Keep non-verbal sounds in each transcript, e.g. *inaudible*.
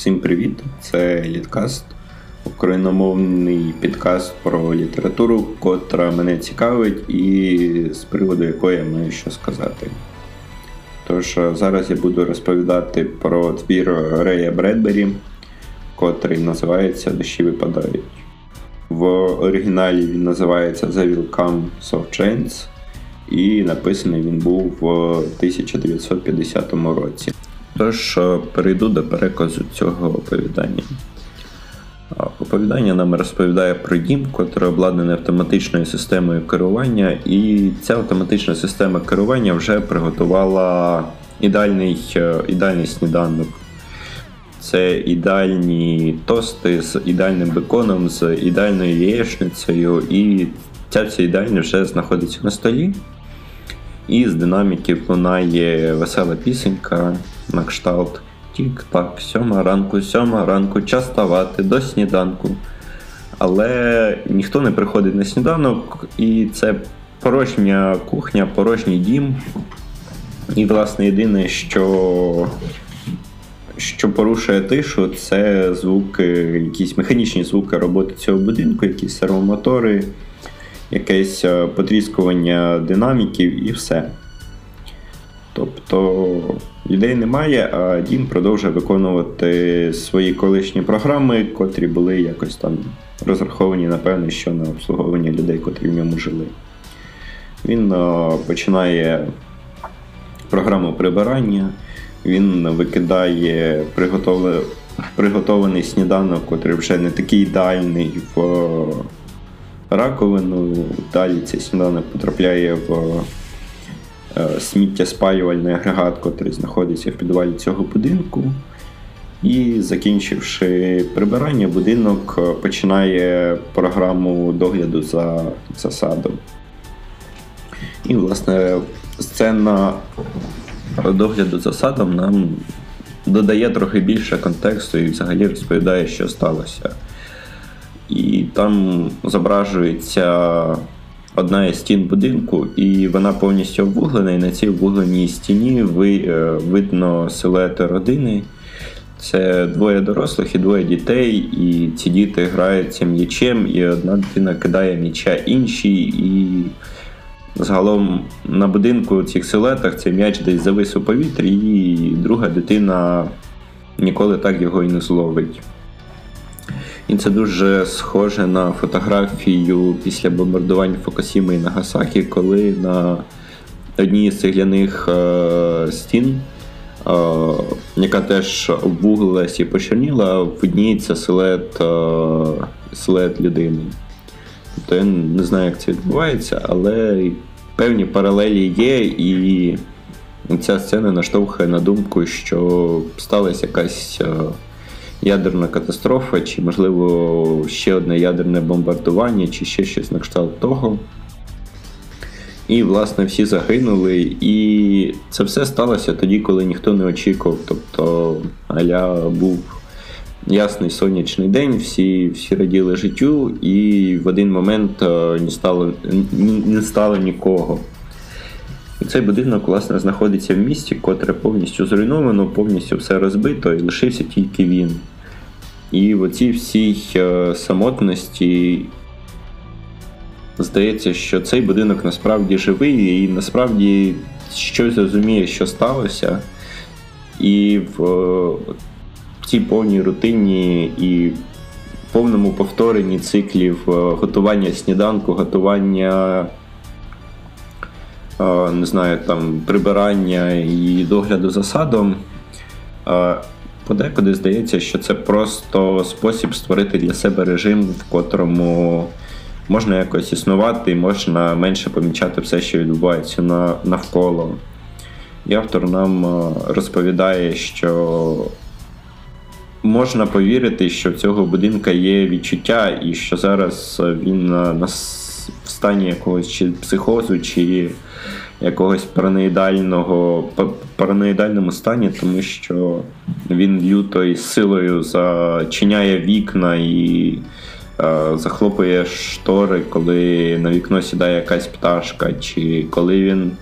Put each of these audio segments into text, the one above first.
Всім привіт! Це Літкаст, україномовний підкаст про літературу, котра мене цікавить і з приводу якої я маю що сказати. Тож зараз я буду розповідати про твір Рея Бредбері, котрий називається Дощі випадають. В оригіналі він називається The Will Come Soft Chains, і написаний він був в 1950 році. Тож е, перейду до переказу цього оповідання. Оповідання нам розповідає про дім, який обладнаний автоматичною системою керування, і ця автоматична система керування вже приготувала ідеальний е, ідеальний сніданок. Це ідеальні тости з ідеальним беконом, з ідеальною яєчницею, і ця вся ідеальність вже знаходиться на столі. І з динаміків лунає весела пісенька на кшталт. Тік-так, сьома ранку, сьома ранку, час ставати до сніданку. Але ніхто не приходить на сніданок, і це порожня кухня, порожній дім. І, власне, єдине, що що порушує тишу, це звуки, якісь механічні звуки роботи цього будинку, якісь сервомотори, якесь е, потріскування динаміків і все. Тобто людей немає, а Дім продовжує виконувати свої колишні програми, котрі були якось там розраховані, напевно, що на обслуговування людей, котрі в ньому жили. Він починає програму прибирання, він викидає приготований сніданок, котрий вже не такий ідеальний в раковину. Далі цей сніданок потрапляє в Е, сміттєспалювальний агрегат, який знаходиться в підвалі цього будинку. І закінчивши прибирання, будинок е, починає програму догляду за, за садом. І, власне, сцена догляду за садом нам додає трохи більше контексту і взагалі розповідає, що сталося. І там зображується одна із стін будинку, і вона повністю обвуглена. І на цій обвугленій стіні е, видно силуети родини. Це двоє дорослих і двоє дітей, і ці діти граються м'ячем, і одна дитина кидає м'яча іншій. І загалом на будинку у цих силуетах цей м'яч десь завис у повітрі, і друга дитина ніколи так його і не зловить. І це дуже схоже на фотографію після бомбардувань Фокусіми і Нагасакі, коли на одній з цегляних е, стін, е, яка теж обвуглилась і почерніла, видніється силует, е, силует людини. Тобто я не знаю, як це відбувається, але певні паралелі є, і ця сцена наштовхує на думку, що сталася якась. Ядерна катастрофа, чи, можливо, ще одне ядерне бомбардування, чи ще щось на кшталт того. І, власне, всі загинули. І це все сталося тоді, коли ніхто не очікував. Тобто, Аля був ясний сонячний день, всі всі раділи життю, і в один момент е, не стало, не стало нікого. І цей будинок, власне, знаходиться в місті, котре повністю зруйновано, повністю все розбито, і лишився тільки він. І в оцій всій е, самотності здається, що цей будинок насправді живий і насправді щось розуміє, що сталося. І в цій повній рутині і повному повторенні циклів е, готування сніданку, готування. Е, не знаю, там прибирання і догляду за садом, подекуди здається, що це просто спосіб створити для себе режим, в котрому можна якось існувати і можна менше помічати все, що відбувається навколо. І автор нам е, розповідає, що можна повірити, що в цього будинка є відчуття, і що зараз він на в стані якогось чи психозу, чи якогось параноїдального параноїдальному стані, тому що він люто із силою зачиняє вікна і е, захлопує штори, коли на вікно сідає якась пташка, чи коли він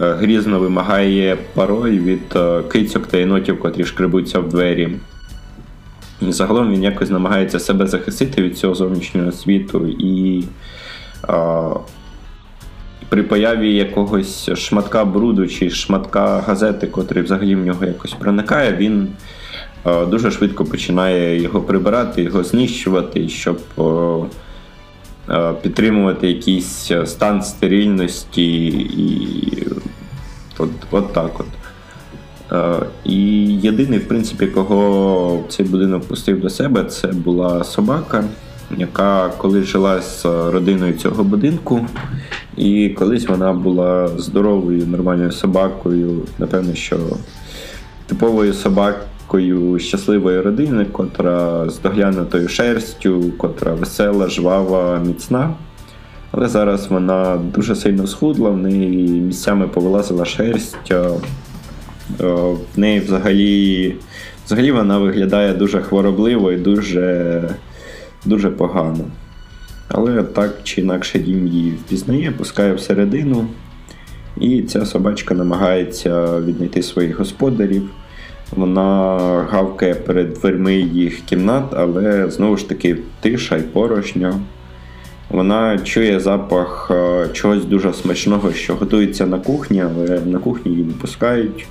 е, грізно вимагає пароль від е, кицьок та єнотів, котрі шкребуться в двері. загалом він якось намагається себе захистити від цього зовнішнього світу і при появі якогось шматка бруду чи шматка газети, котрий взагалі в нього якось проникає, він дуже швидко починає його прибирати, його знищувати, щоб підтримувати якийсь стан стерильності і от, от так от. І єдиний, в принципі, кого цей будинок пустив до себе, це була собака, яка колись жила з родиною цього будинку. І колись вона була здоровою, нормальною собакою, напевно, що типовою собакою щасливої родини, котра з доглянутою шерстю, котра весела, жвава, міцна. Але зараз вона дуже сильно схудла, в неї місцями повилазила шерсть. Е, в неї взагалі взагалі вона виглядає дуже хворобливо і дуже дуже погано. Але так чи інакше дім її впізнає, пускає всередину. І ця собачка намагається віднайти своїх господарів. Вона гавкає перед дверми їх кімнат, але знову ж таки тиша й порожньо. Вона чує запах е, чогось дуже смачного, що готується на кухні, але на кухні її не пускають.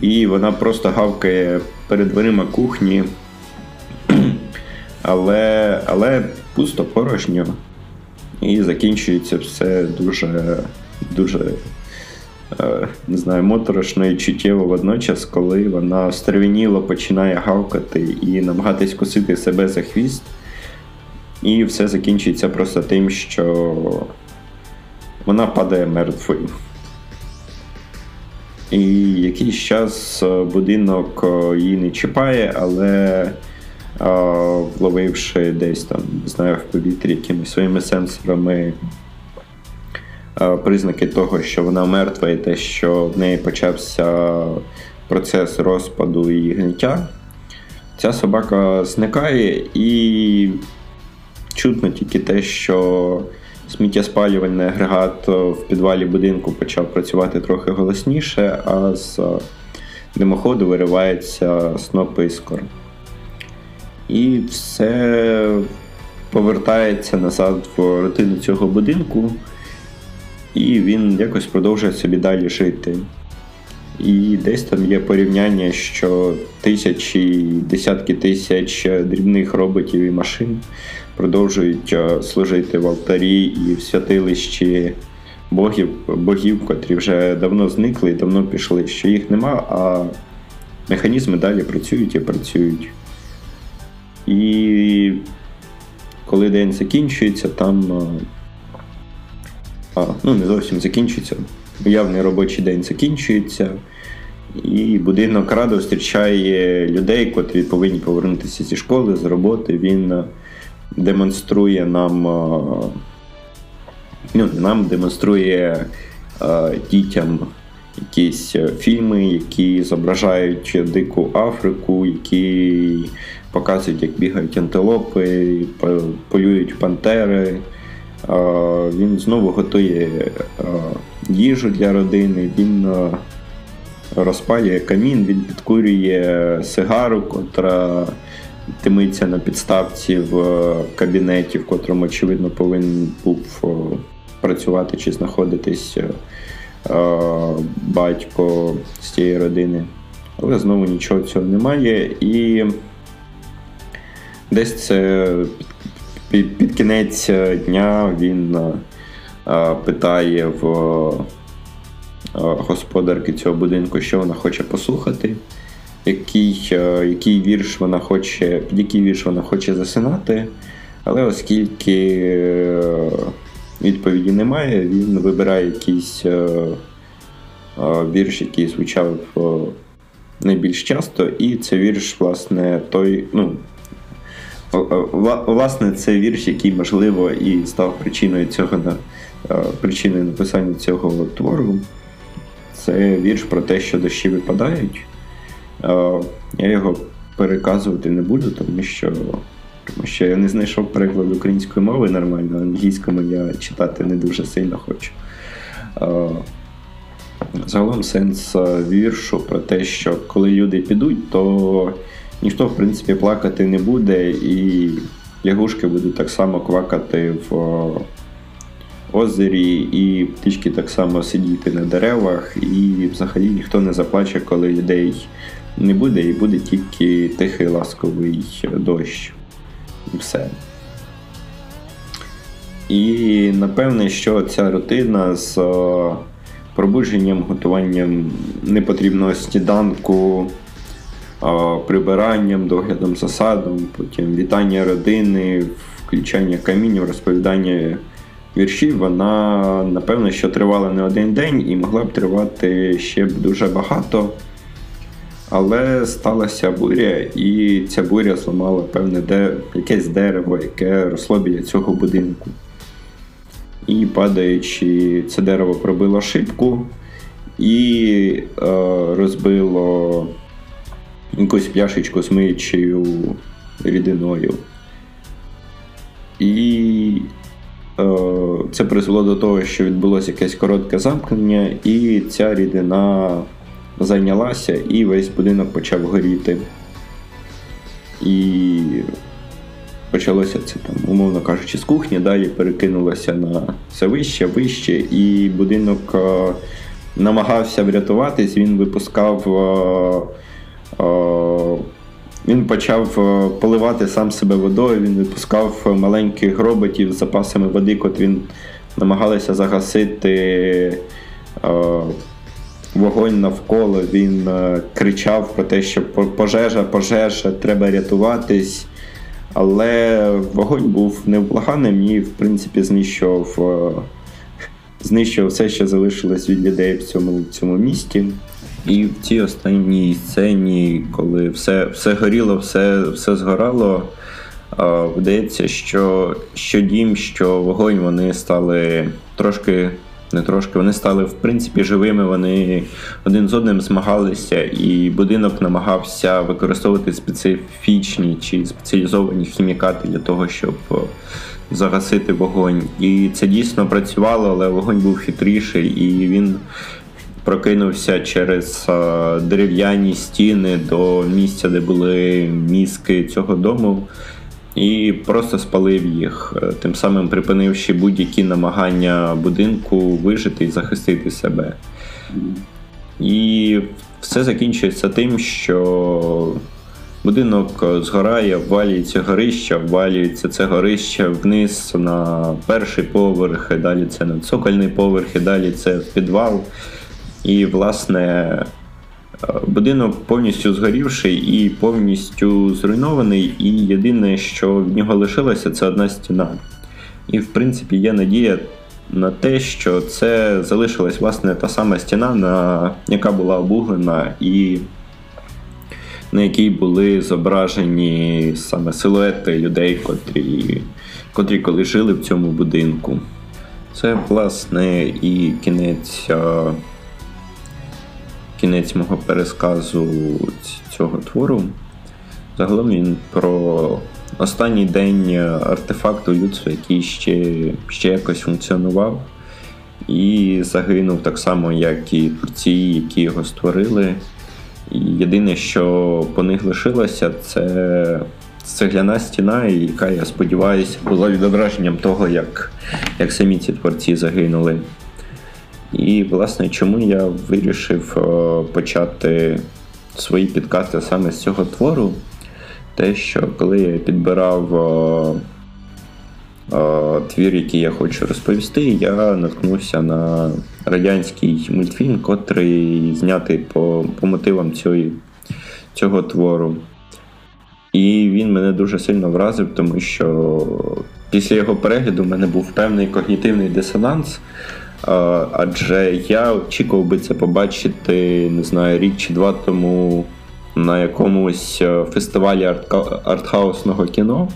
І вона просто гавкає перед дверима кухні, але але пусто порожньо. І закінчується все дуже дуже е, не знаю, моторошно і чуттєво водночас, коли вона стервініло починає гавкати і намагатись кусити себе за хвіст. І все закінчується просто тим, що вона падає мертвою. І якийсь час е, будинок е, її не чіпає, але вловивши десь там, не знаю, в повітрі якимись своїми сенсорами признаки того, що вона мертва, і те, що в неї почався процес розпаду і гниття, ця собака зникає і чутно тільки те, що сміттєспалювальний агрегат в підвалі будинку почав працювати трохи голосніше, а з димоходу виривається сноп іскор. І все повертається назад в рутину цього будинку, і він якось продовжує собі далі жити. І десь там є порівняння, що тисячі, десятки тисяч дрібних роботів і машин продовжують е, служити в алтарі і в святилищі богів, богів, котрі вже давно зникли і давно пішли. Що їх нема, а механізми далі працюють і працюють. І коли день закінчується, там. Е, а, ну, не зовсім закінчується. Уявний робочий день закінчується, і будинок радо зустрічає людей, котрі повинні повернутися зі школи, з роботи. Він е, демонструє нам, ну, нам демонструє дітям якісь фільми, які зображають дику Африку, які показують, як бігають антилопи, полюють пантери. Він знову готує їжу для родини, він розпалює камін, він підкурює сигару, котра тимиться на підставці в кабінеті, в котрому, очевидно, повинен був працювати чи знаходитись батько з цієї родини. Але знову нічого цього немає. І десь під, під кінець дня він е, питає в господарки цього будинку, що вона хоче послухати який е, який вірш вона хоче, під який вірш вона хоче засинати. Але оскільки е, відповіді немає, він вибирає якийсь е, вірш, який звучав найбільш часто, і це вірш, власне, той, ну, власне, це вірш, який, можливо, і став причиною цього причиною написання цього твору. Це вірш про те, що дощі випадають. Я його переказувати не буду, тому що тому що я не знайшов переклад української мови нормально, англійському я читати не дуже сильно хочу. Загалом сенс віршу про те, що коли люди підуть, то ніхто, в принципі, плакати не буде, і лягушки будуть так само квакати в озері, і птички так само сидіти на деревах, і взагалі ніхто не заплаче, коли людей не буде, і буде тільки тихий ласковий дощ. І все. І напевне, що ця рутина з пробудженням, готуванням непотрібного сніданку, прибиранням, доглядом за садом, потім вітання родини, включання камінів, розповідання віршів, вона напевно що тривала не один день і могла б тривати ще дуже багато. Але сталася буря, і ця буря зламала певне де, якесь дерево, яке росло біля цього будинку. І падаючи, це дерево пробило шибку і е, розбило якусь пляшечку з миючою рідиною. І е, це призвело до того, що відбулося якесь коротке замкнення, і ця рідина зайнялася, і весь будинок почав горіти. І почалося це там, умовно кажучи, з кухні, далі перекинулося на все вище, вище, і будинок е, намагався врятуватись, він випускав. Е, він почав поливати сам себе водою, він випускав маленьких роботів з запасами води, котрі намагалися загасити вогонь навколо. Він кричав про те, що пожежа, пожежа, треба рятуватись. Але вогонь був невблаганим і, в принципі, знищував е, знищував все, що залишилось від людей в цьому в цьому місті. І в цій останній сцені, коли все все горіло, все все згорало, вдається, що що дім, що вогонь вони стали трошки не трошки. Вони стали в принципі живими. Вони один з одним змагалися, і будинок намагався використовувати специфічні чи спеціалізовані хімікати для того, щоб загасити вогонь. І це дійсно працювало, але вогонь був хитріший і він. Прокинувся через дерев'яні стіни до місця, де були мізки цього дому і просто спалив їх, е, тим самим припинивши будь-які намагання будинку вижити і захистити себе. І все закінчується тим, що будинок згорає, ввалюється горище, ввалюється це горище вниз на перший поверх, далі це на цокольний поверх, і далі це в підвал. І, власне, Будинок повністю згорівший і повністю зруйнований, і єдине, що в нього лишилося, це одна стіна. І, в принципі, є надія на те, що це залишилась власне та сама стіна, на, яка була обуглена, і на якій були зображені саме силуети людей, котрі, котрі коли жили в цьому будинку. Це, власне, і кінець кінець мого пересказу цього твору. Загалом він про останній день артефакту людства, який ще, ще якось функціонував. І загинув так само, як і творці, які його створили. І Єдине, що по них лишилося, це цегляна стіна, яка, я сподіваюся, була відображенням того, як, як самі ці творці загинули. І, власне, чому я вирішив е, почати свої підкасти саме з цього твору? Те, що коли я підбирав е, е, твір, який я хочу розповісти, я наткнувся на радянський мультфільм, котрий знятий по по мотивам цієї, цього твору. І він мене дуже сильно вразив, тому що після його перегляду в мене був певний когнітивний дисонанс. Адже я очікував би це побачити, не знаю, рік чи два тому на якомусь е, фестивалі артхаусного кіно,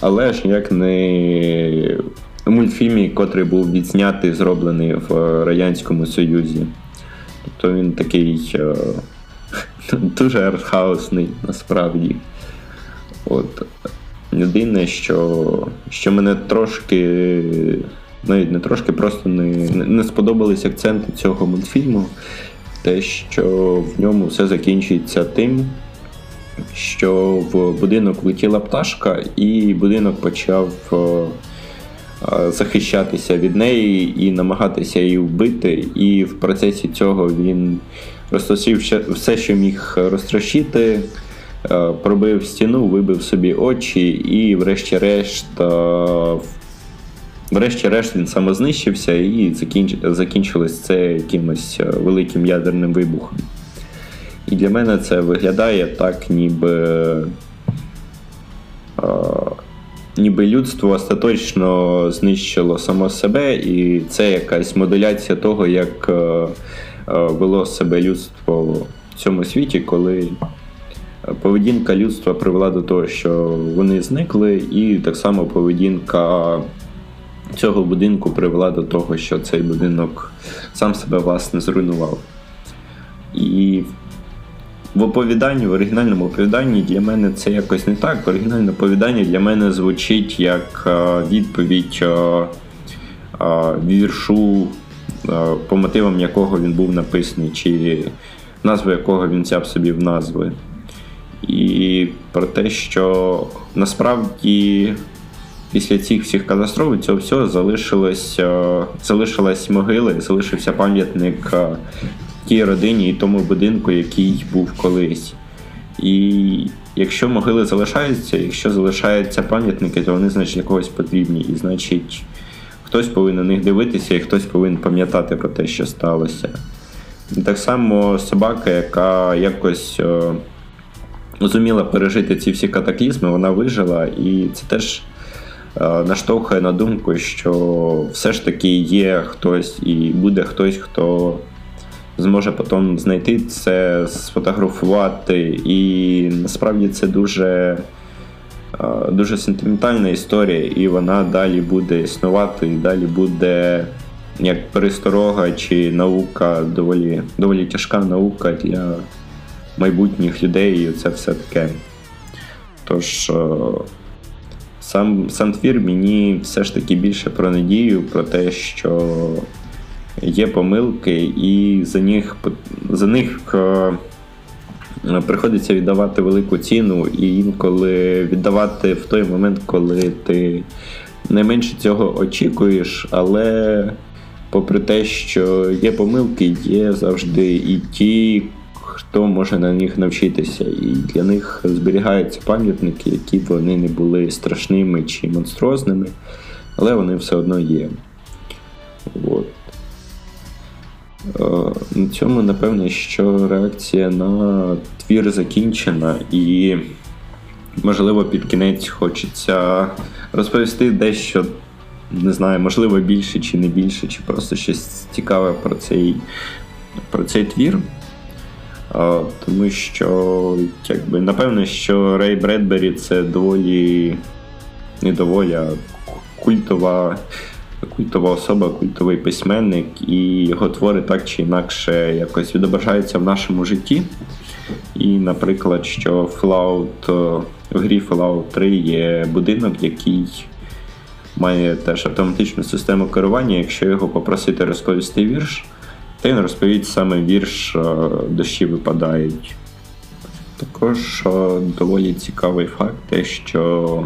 але ж ніяк не мультфільмі, котрий був відзнятий, зроблений в Радянському Союзі. Тобто він такий е, *laughs* дуже артхаусний насправді. От. Єдине, що, що мене трошки навіть не трошки просто не, не сподобались акценти цього мультфільму. Те, що в ньому все закінчується тим, що в будинок влетіла пташка, і будинок почав захищатися від неї і намагатися її вбити. І в процесі цього він розтрощив все, що міг розтрощити, пробив стіну, вибив собі очі, і, врешті-решт, врешті-решт він самознищився і закінчилось це якимось великим ядерним вибухом. І для мене це виглядає так, ніби ніби людство остаточно знищило само себе, і це якась моделяція того, як вело себе людство в цьому світі, коли поведінка людства привела до того, що вони зникли, і так само поведінка цього будинку привела до того, що цей будинок сам себе власне зруйнував. І в оповіданні, в оригінальному оповіданні для мене це якось не так. Оригінальне оповідання для мене звучить як е, відповідь е, е, віршу, по мотивам якого він був написаний, чи назву якого він взяв собі в назви. І про те, що насправді після цих всіх катастроф цього всього залишилось, залишилась могила, залишився пам'ятник тій родині і тому будинку, який був колись. І якщо могили залишаються, якщо залишаються пам'ятники, то вони значить для когось потрібні. І значить, хтось повинен на них дивитися, і хтось повинен пам'ятати про те, що сталося. І так само собака, яка якось е, зуміла пережити ці всі катаклізми, вона вижила, і це теж е, наштовхує на думку, що все ж таки є хтось і буде хтось, хто зможе потім знайти це, сфотографувати. І насправді це дуже дуже сентиментальна історія, і вона далі буде існувати, і далі буде як пересторога чи наука, доволі доволі тяжка наука для майбутніх людей, і це все таке. Тож сам сам твір мені все ж таки більше про надію, про те, що є помилки, і за них за них е, приходиться віддавати велику ціну, і інколи віддавати в той момент, коли ти найменше цього очікуєш, але попри те, що є помилки, є завжди і ті, хто може на них навчитися. І для них зберігаються пам'ятники, які б вони не були страшними чи монструозними, але вони все одно є. От. Е, на цьому, напевне, що реакція на твір закінчена, і, можливо, під кінець хочеться розповісти дещо, не знаю, можливо, більше чи не більше, чи просто щось цікаве про цей про цей твір. Тому що, якби, напевно, що Рей Бредбері це доволі не доволі, а культова культова особа, культовий письменник, і його твори так чи інакше якось відображаються в нашому житті. І, наприклад, що Fallout, е, в грі Fallout 3 є будинок, який має теж автоматичну систему керування. Якщо його попросити розповісти вірш, то він розповість саме вірш е, дощі випадають. Також е, доволі цікавий факт, те, що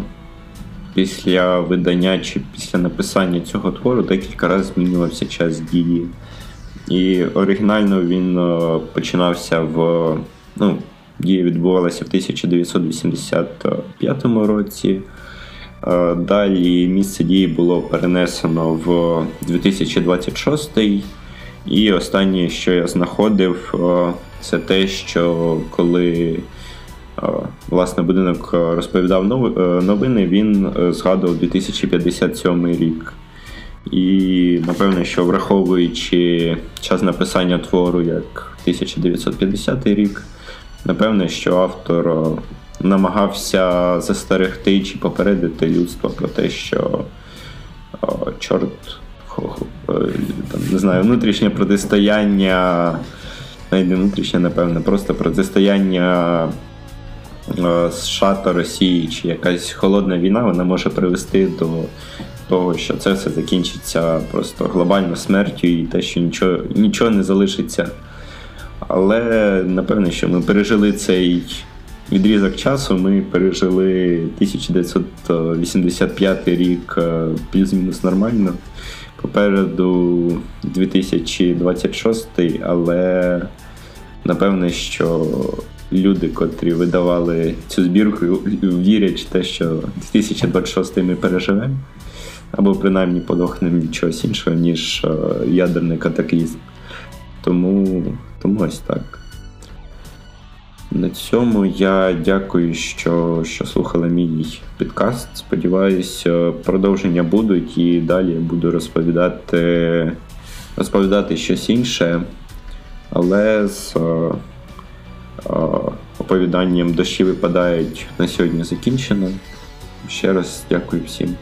після видання чи після написання цього твору декілька разів змінювався час дії. І оригінально він е, починався в. ну, Дія відбувалася в 1985 році. Далі місце дії було перенесено в 2026. І останнє, що я знаходив, е, це те, що коли власне будинок е, розповідав е, новини, він е, згадував 2057 рік. І напевне, що враховуючи час написання твору як 1950 рік, напевне, що автор намагався застерегти чи попередити людство про те, що чорт там, не знаю, внутрішнє протистояння, навіть не внутрішнє, напевне, просто протистояння Е, США та Росії чи якась холодна війна, вона може привести до того, що це все закінчиться просто глобально смертю і те, що нічого, нічого не залишиться. Але напевне, що ми пережили цей відрізок часу ми пережили 1985 рік е, плюс-мінус нормально. Попереду 2026, але напевне, що люди, котрі видавали цю збірку, вірять в те, що 2026 ми переживемо, або принаймні подохнемо чогось іншого, ніж е, ядерний катаклізм. Тому, тому ось так. На цьому я дякую, що, що слухали мій підкаст. Сподіваюсь, е, продовження будуть і далі буду розповідати, розповідати щось інше, але з е, е, оповіданням дощі випадають на сьогодні закінчено. Ще раз дякую всім.